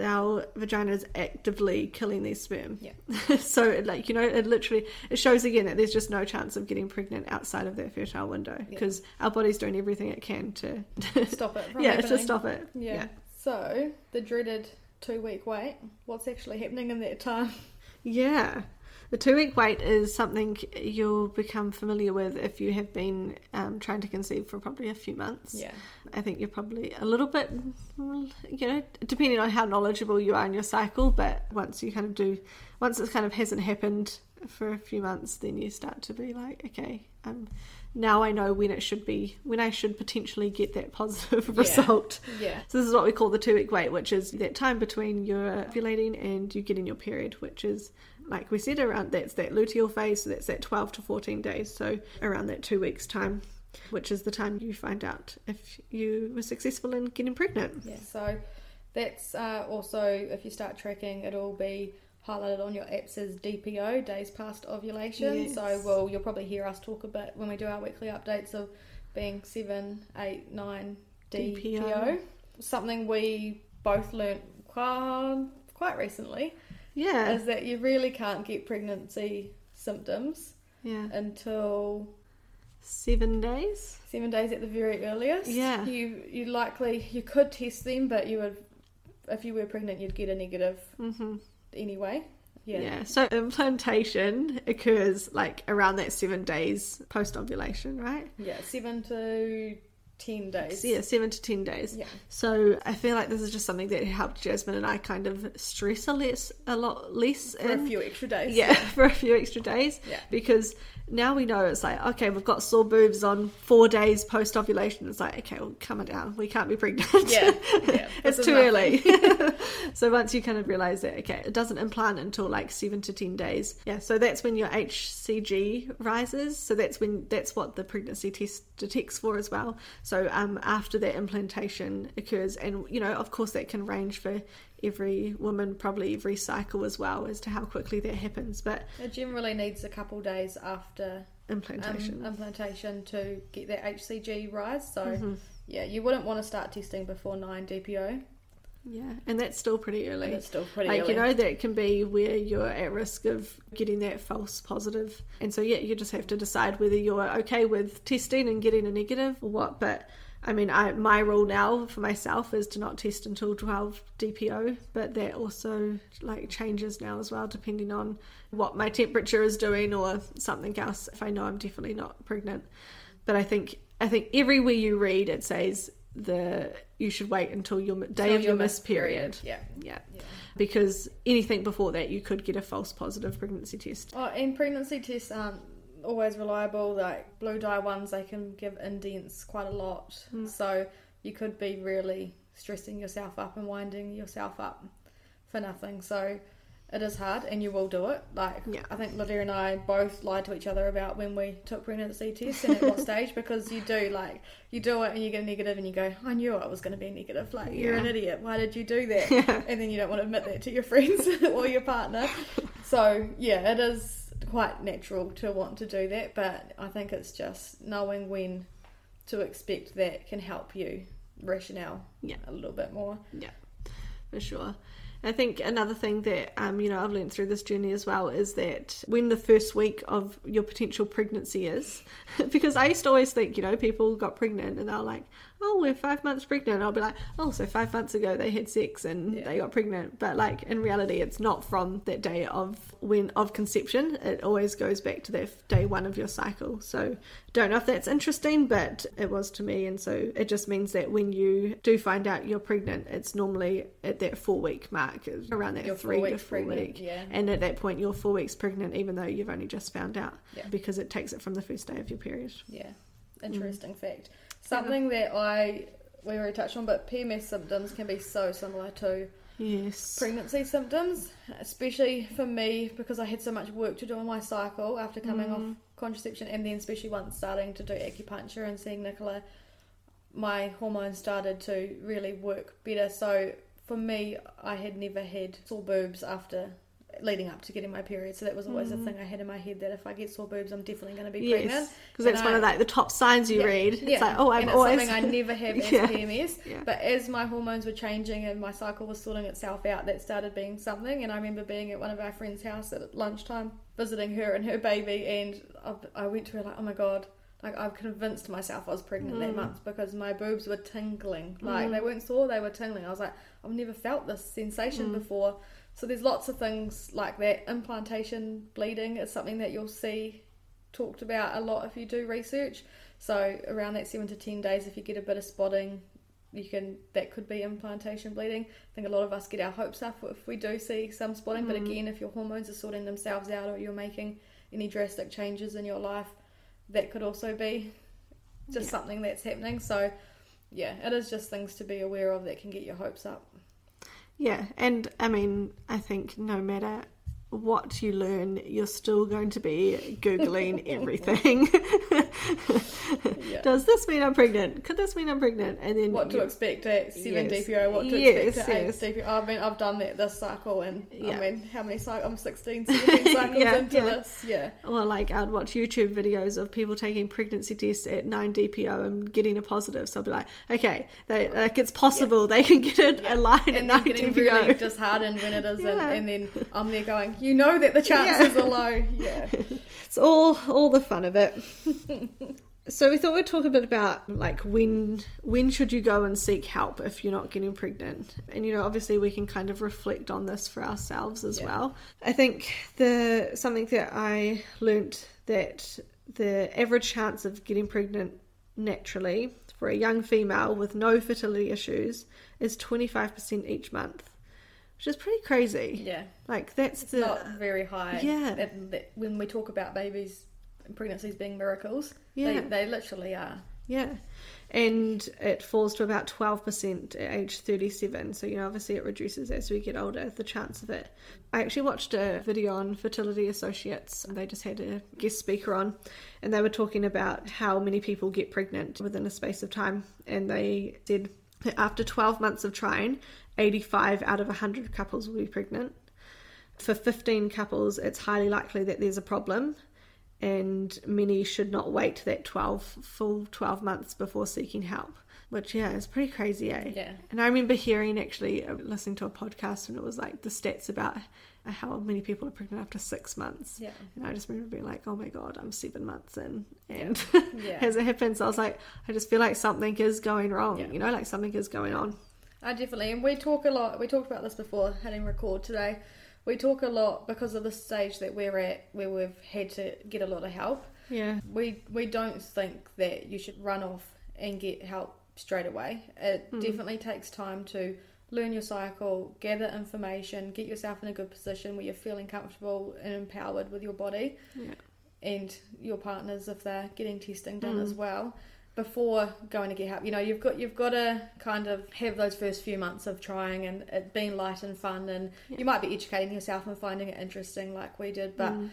our vagina is actively killing these sperm. Yeah. so it, like you know, it literally it shows again that there's just no chance of getting pregnant outside of that fertile window Yeah. because our body's doing everything it can to Stop it from yeah happening. to stop it. Yeah. So the dreaded two week wait. What's actually happening in that time? Yeah. The two week wait is something you'll become familiar with if you have been um, trying to conceive for probably a few months. Yeah. I think you're probably a little bit, you know, depending on how knowledgeable you are in your cycle, but once you kind of do, once it kind of hasn't happened for a few months, then you start to be like, okay, um, now I know when it should be, when I should potentially get that positive Yeah. result. Yeah. So this is what we call the two week wait, which is that time between your ovulating and you getting your period, which is like we said around that's that luteal phase, so that's that twelve to fourteen days. So around that two weeks time, which is the time you find out if you were successful in getting pregnant. Yeah. So That's uh, also, if you start tracking, it'll be highlighted on your apps as DPO, days past ovulation. Yes. So, well, you'll probably hear us talk a bit when we do our weekly updates of being 7, 8, 9 DPO. DPO. Something we both learnt quite, quite recently Yeah. is that you really can't get pregnancy symptoms Yeah. until Seven days. seven days at the very earliest. Yeah. You you likely you could test them, but you would if you were pregnant, you'd get a negative Mm-hmm. Anyway. Yeah. Yeah. So implantation occurs like around that seven days post ovulation, right? Yeah. Seven to ten days. Yeah, seven to ten days. Yeah. So I feel like this is just something that helped Jasmine and I kind of stress a less, a lot less For in. a few extra days. yeah, for a few extra days. Yeah. Because now we know it's like, okay, we've got sore boobs on four days post ovulation. It's like, okay, well, calm it down. We can't be pregnant. Yeah. Yeah. it's too early. so once you kind of realize that, okay, it doesn't implant until like seven to ten days. Yeah. So that's when your HCG rises. So that's when that's what the pregnancy test detects for as well. So um, after that implantation occurs, and you know, of course, that can range for every woman, probably every cycle as well, as to how quickly that happens. But It generally needs a couple days after implantation. um, implantation to get that HCG rise. So Mm-hmm. yeah, you wouldn't want to start testing before nine DPO. yeah, and that's still pretty early. It's still pretty like early. you know that can be where you're at risk of getting that false positive and so yeah you just have to decide whether you're okay with testing and getting a negative or what but i mean I, my rule now for myself is to not test until 12 dpo but that also like changes now as well depending on what my temperature is doing or something else if i know i'm definitely not pregnant but i think i think everywhere you read it says the you should wait until your day Till of your your miss missed period Yeah. yeah Yeah. because anything before that you could get a false positive pregnancy test. Oh, and pregnancy tests aren't always reliable. Like blue dye ones, they can give indents quite a lot. Hmm. So you could be really stressing yourself up and winding yourself up for nothing. So it is hard, and you will do it. Like Yeah. I think Lydia and I both lied to each other about when we took pregnancy tests and at what stage, because you do like you do it and you get a negative, and you go, "I knew I was going to be negative." Like you're an idiot. Why did you do that? and then you don't want to admit that to your friends or your partner. So yeah, it is quite natural to want to do that, but I think it's just knowing when to expect that can help you rationale Yeah. a little bit more. Yeah, for sure. I think another thing that um, you know I've learned through this journey as well is that when the first week of your potential pregnancy is, because I used to always think you know people got pregnant and they're like, oh we're five months pregnant. I'll be like, oh so five months ago they had sex and Yeah. they got pregnant. But like in reality, it's not from that day of when of conception. It always goes back to that day one of your cycle. So don't know if that's interesting, but it was to me, and so it just means that when you do find out you're pregnant, it's normally at that four week mark, around that You're four three to four pregnant, week, yeah. and at that point you're four weeks pregnant, even though you've only just found out, Yeah. because it takes it from the first day of your period. Yeah, interesting fact. Something that I we already touched on, but PMS symptoms can be so similar to Yes. pregnancy symptoms, especially for me because I had so much work to do on my cycle after coming off mm-hmm. contraception, and then especially once starting to do acupuncture and seeing Nicola, my hormones started to really work better. So for me, I had never had sore boobs after leading up to getting my period, so that was always a mm. thing I had in my head that if I get sore boobs, I'm definitely going to be pregnant. Yes, because that's And one of like the top signs you Yeah, read. It's yeah. like, oh, I've always something I never have as Yeah. PMS. Yeah. But as my hormones were changing and my cycle was sorting itself out, that started being something. And I remember being at one of our friends' house at lunchtime, visiting her and her baby, and I, I went to her like, oh my god. Like I've convinced myself I was pregnant that mm. month because my boobs were tingling. Like they mm. weren't sore, they were tingling. I was like, I've never felt this sensation before. So there's lots of things like that. Implantation bleeding is something that you'll see talked about a lot if you do research. So around that seven to ten days, if you get a bit of spotting, you can that could be implantation bleeding. I think a lot of us get our hopes up if we do see some spotting. But mm. again, if your hormones are sorting themselves out or you're making any drastic changes in your life, that could also be just Yeah. something that's happening. So yeah, it is just things to be aware of that can get your hopes up. Yeah, and I mean, I think no matter what you learn, you're still going to be Googling everything. Yeah. Does this mean I'm pregnant? Could this mean I'm pregnant? And then What to expect at seven Yes. DPO? What to Yes, expect at yes. eight DPO? I mean, I've done that this cycle, and Yeah. I mean, how many cycles? I'm 16, 17 cycles Yeah, into this. Yeah, Or like I'd watch YouTube videos of people taking pregnancy tests at 9 DPO and getting a positive. So I'd be like, okay, they, like it's possible they can get it a line at and 9 then getting DPO. really disheartened when it isn't, Yeah. and then I'm there going, you know that the chances Yeah. are low. Yeah, It's all all the fun of it. so we thought we'd talk a bit about like when when should you go and seek help if you're not getting pregnant. And you know, obviously we can kind of reflect on this for ourselves as Yeah. well. I think the something that I learnt that the average chance of getting pregnant naturally for a young female with no fertility issues is 25% each month, which is pretty crazy. yeah. Like that's It's the not very high. Yeah. That- that- when we talk about babies and pregnancies being miracles, Yeah. they, they literally are. Yeah. And it falls to about 12% at age 37. So, you know, obviously it reduces as we get older, the chance of it. I actually watched a video on Fertility Associates. and They just had a guest speaker on, and they were talking about how many people get pregnant within a space of time. And they said that after 12 months of trying, 85 out of 100 couples will be pregnant. For 15 couples, it's highly likely that there's a problem and many should not wait that 12 full 12 months before seeking help which yeah is pretty crazy eh Yeah. and i remember hearing actually uh, listening to a podcast and it was like the stats about how many people are pregnant after six months Yeah. and i just remember being like oh my god i'm seven months in and Yeah. as it happens i was like i just feel like something is going wrong Yeah. you know like something is going on I definitely, and we talk a lot. We talked about this before hitting record today. We talk a lot because of the stage that we're at, where we've had to get a lot of help. yeah We we don't think that you should run off and get help straight away. It Hmm. definitely takes time to learn your cycle, gather information, get yourself in a good position where you're feeling comfortable and empowered with your body yeah and your partners if they're getting testing done Mm. as well before going to get help. You know, you've got you've got to kind of have those first few months of trying and it being light and fun, and Yeah. you might be educating yourself and finding it interesting like we did, but. Mm.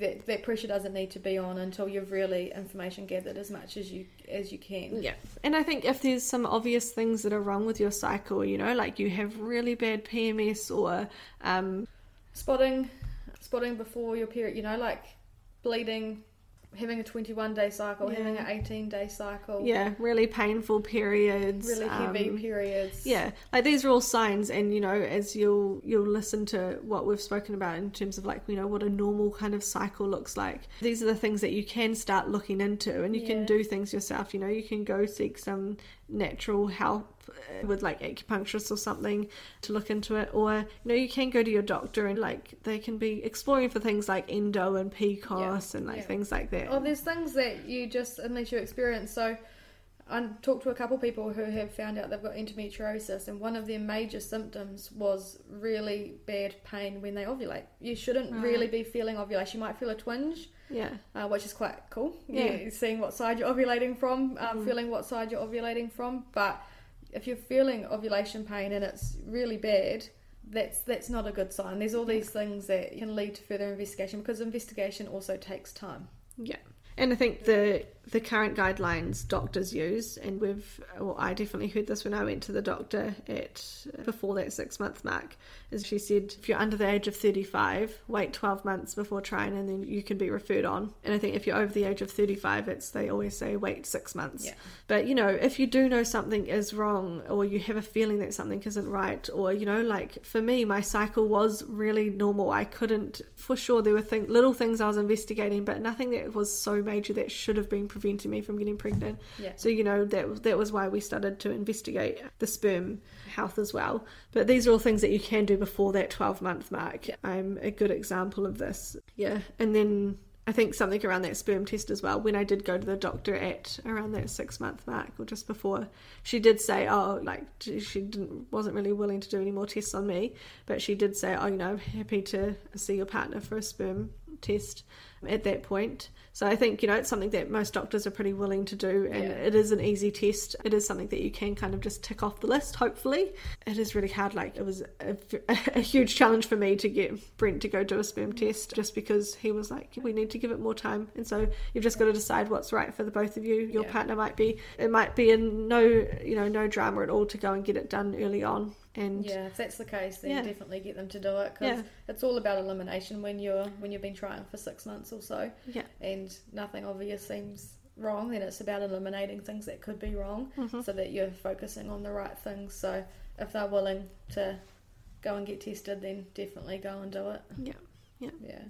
That, that pressure doesn't need to be on until you've really information gathered as much as you as you can. Yeah. And I think if there's some obvious things that are wrong with your cycle, you know, like you have really bad PMS or um Spotting, spotting before your period. You know, like bleeding, having a 21 day cycle, having an 18 day cycle. yeah, really painful periods. Really heavy um, periods. yeah, like these are all signs, and you know, as you'll you'll listen to what we've spoken about in terms of like you know what a normal kind of cycle looks like. These are the things that you can start looking into, and you can do things yourself. You know, you can go seek some natural help with like acupuncturist or something to look into it, or you know, you can go to your doctor and like they can be exploring for things like endo and PCOS and like Yeah. things like that. Oh, there's things that you just unless you experience. So, I talked to a couple people who have found out they've got endometriosis, and one of their major symptoms was really bad pain when they ovulate. You shouldn't Right. really be feeling ovulation. You might feel a twinge, yeah, uh, which is quite cool. Yeah. Yeah, seeing what side you're ovulating from, um, Mhm. feeling what side you're ovulating from. But if you're feeling ovulation pain and it's really bad, that's that's not a good sign. There's all these things that can lead to further investigation because investigation also takes time. Yeah. And I think the the current guidelines doctors use, and we've, well, I definitely heard this when I went to the doctor at uh, before that six month mark, is she said if you're under the age of 35, wait 12 months before trying, and then you can be referred on. And I think if you're over the age of 35, it's they always say wait six months. Yeah. But you know, if you do know something is wrong, or you have a feeling that something isn't right, or you know, like for me, my cycle was really normal. I couldn't, for sure, there were thing, little things I was investigating, but nothing that was so major that should have been preventing me from getting pregnant. Yeah. So you know, that that was why we started to investigate the sperm health as well. But these are all things that you can do before that twelve month mark. I'm a good example of this. Yeah, and then I think something around that sperm test as well. When I did go to the doctor at around that six month mark or just before, she did say, "Oh, like she didn't wasn't really willing to do any more tests on me, but she did say, "Oh, you know, I'm happy to see your partner for a sperm test." at that point. So I think, you know, it's something that most doctors are pretty willing to do and Yeah. it is an easy test. It is something that you can kind of just tick off the list, hopefully. It is really hard. Like, it was a, a huge challenge for me to get Brent to go do a sperm test just because he was like, we need to give it more time. And so you've just got to decide what's right for the both of you. Your Yeah. partner might be, it might be in no, you know, no drama at all to go and get it done early on. And Yeah, if that's the case, then Yeah. definitely get them to do it because Yeah. it's all about elimination when you're when you've been trying for six months or so, yeah, and nothing obvious seems wrong. Then it's about eliminating things that could be wrong, Mm-hmm. so that you're focusing on the right things. So if they're willing to go and get tested, then definitely go and do it. yeah. Yeah, yeah.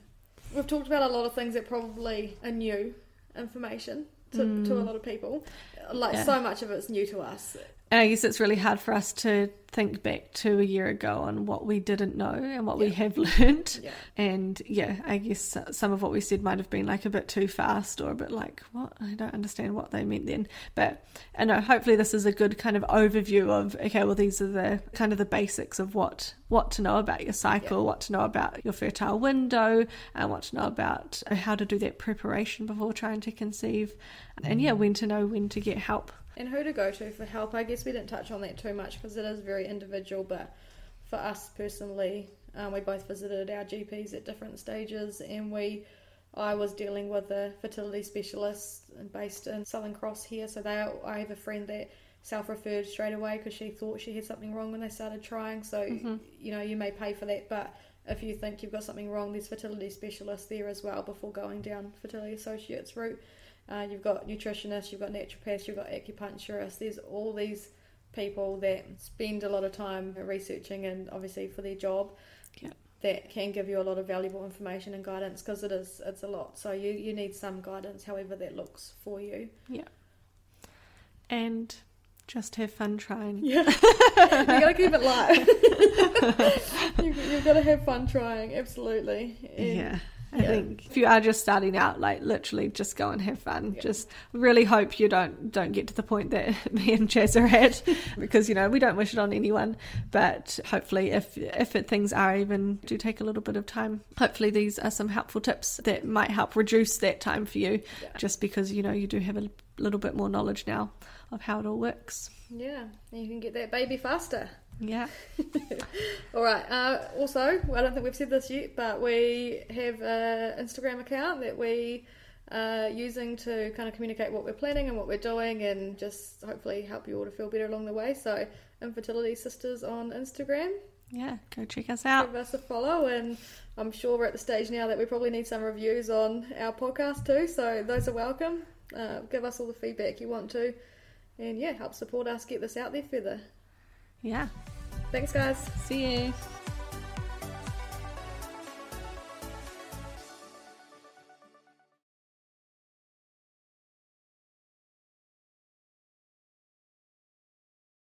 we've talked about a lot of things that probably are new information to, to a lot of people. Like Mm. Yeah. so much of it's new to us. And I guess it's really hard for us to think back to a year ago on what we didn't know and what we have learned. Yeah. And yeah, I guess some of what we said might have been like a bit too fast or a bit like, what? I don't understand what they meant then. But I know hopefully this is a good kind of overview of, okay, well, these are the kind of the basics of what, what to know about your cycle, Yeah. what to know about your fertile window, and what to know about uh, how to do that preparation before trying to conceive. And yeah, mm. when to know when to get help. And who to go to for help? I guess we didn't touch on that too much because it is very individual. But for us personally, um, we both visited our GPs at different stages, and we, I was dealing with a fertility specialist based in Southern Cross here. So they, I have a friend that self-referred straight away because she thought she had something wrong when they started trying. So you know you may pay for that, but if you think you've got something wrong, there's fertility specialists there as well before going down fertility associates route. Uh, you've got nutritionists, you've got naturopaths, you've got acupuncturists. There's all these people that spend a lot of time researching and obviously for their job Yeah. that can give you a lot of valuable information and guidance because it is it's a lot. So you you need some guidance, however that looks for you. Yeah. And just have fun trying. Yeah, you gotta keep it light. you, you've got to have fun trying, absolutely. And- Yeah. I Yeah. think if you are just starting out, like literally, just go and have fun. Yeah. Just really hope you don't don't get to the point that me and Jaz are at, because you know we don't wish it on anyone. But hopefully, if if it, things are even do take a little bit of time, hopefully these are some helpful tips that might help reduce that time for you. Yeah. Just because you know you do have a little bit more knowledge now of how it all works. Yeah, you can get that baby faster. Yeah. All right. Uh, also, I don't think we've said this yet, but we have an Instagram account that we are using to kind of communicate what we're planning and what we're doing, and just hopefully help you all to feel better along the way. So, Infertility Sisters on Instagram, Yeah. Go check us out. give us a follow, and I'm sure we're at the stage now that we probably need some reviews on our podcast too. So those are welcome. Uh, give us all the feedback you want to, and yeah, help support us get this out there further. Yeah. Thanks, guys. See you.